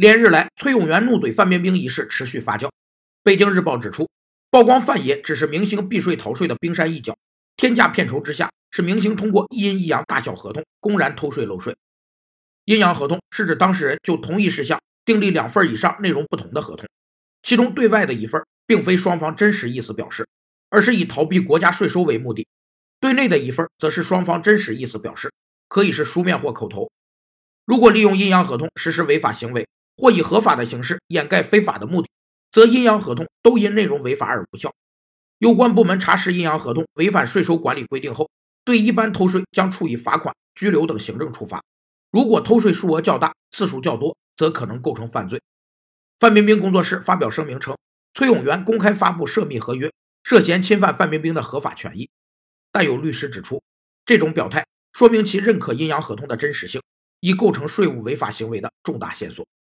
连日来，崔永元怒怼范冰冰一事持续发酵。北京日报指出，曝光范爷只是明星避税逃税的冰山一角，天价片酬之下，是明星通过一阴一阳大小合同公然偷税漏税。阴阳合同是指当事人就同一事项订立两份以上内容不同的合同，其中对外的一份并非双方真实意思表示，而是以逃避国家税收为目的；对内的一份则是双方真实意思表示，可以是书面或口头。如果利用阴阳合同实施违法行为，或以合法的形式掩盖非法的目的，则阴阳合同都因内容违法而无效。有关部门查实阴阳合同违反税收管理规定后，对一般偷税将处以罚款、拘留等行政处罚。如果偷税数额较大、次数较多，则可能构成犯罪。范冰冰工作室发表声明称，崔永元公开发布涉密合约，涉嫌侵犯范冰冰的合法权益。但有律师指出，这种表态说明其认可阴阳合同的真实性，已构成税务违法行为的重大线索。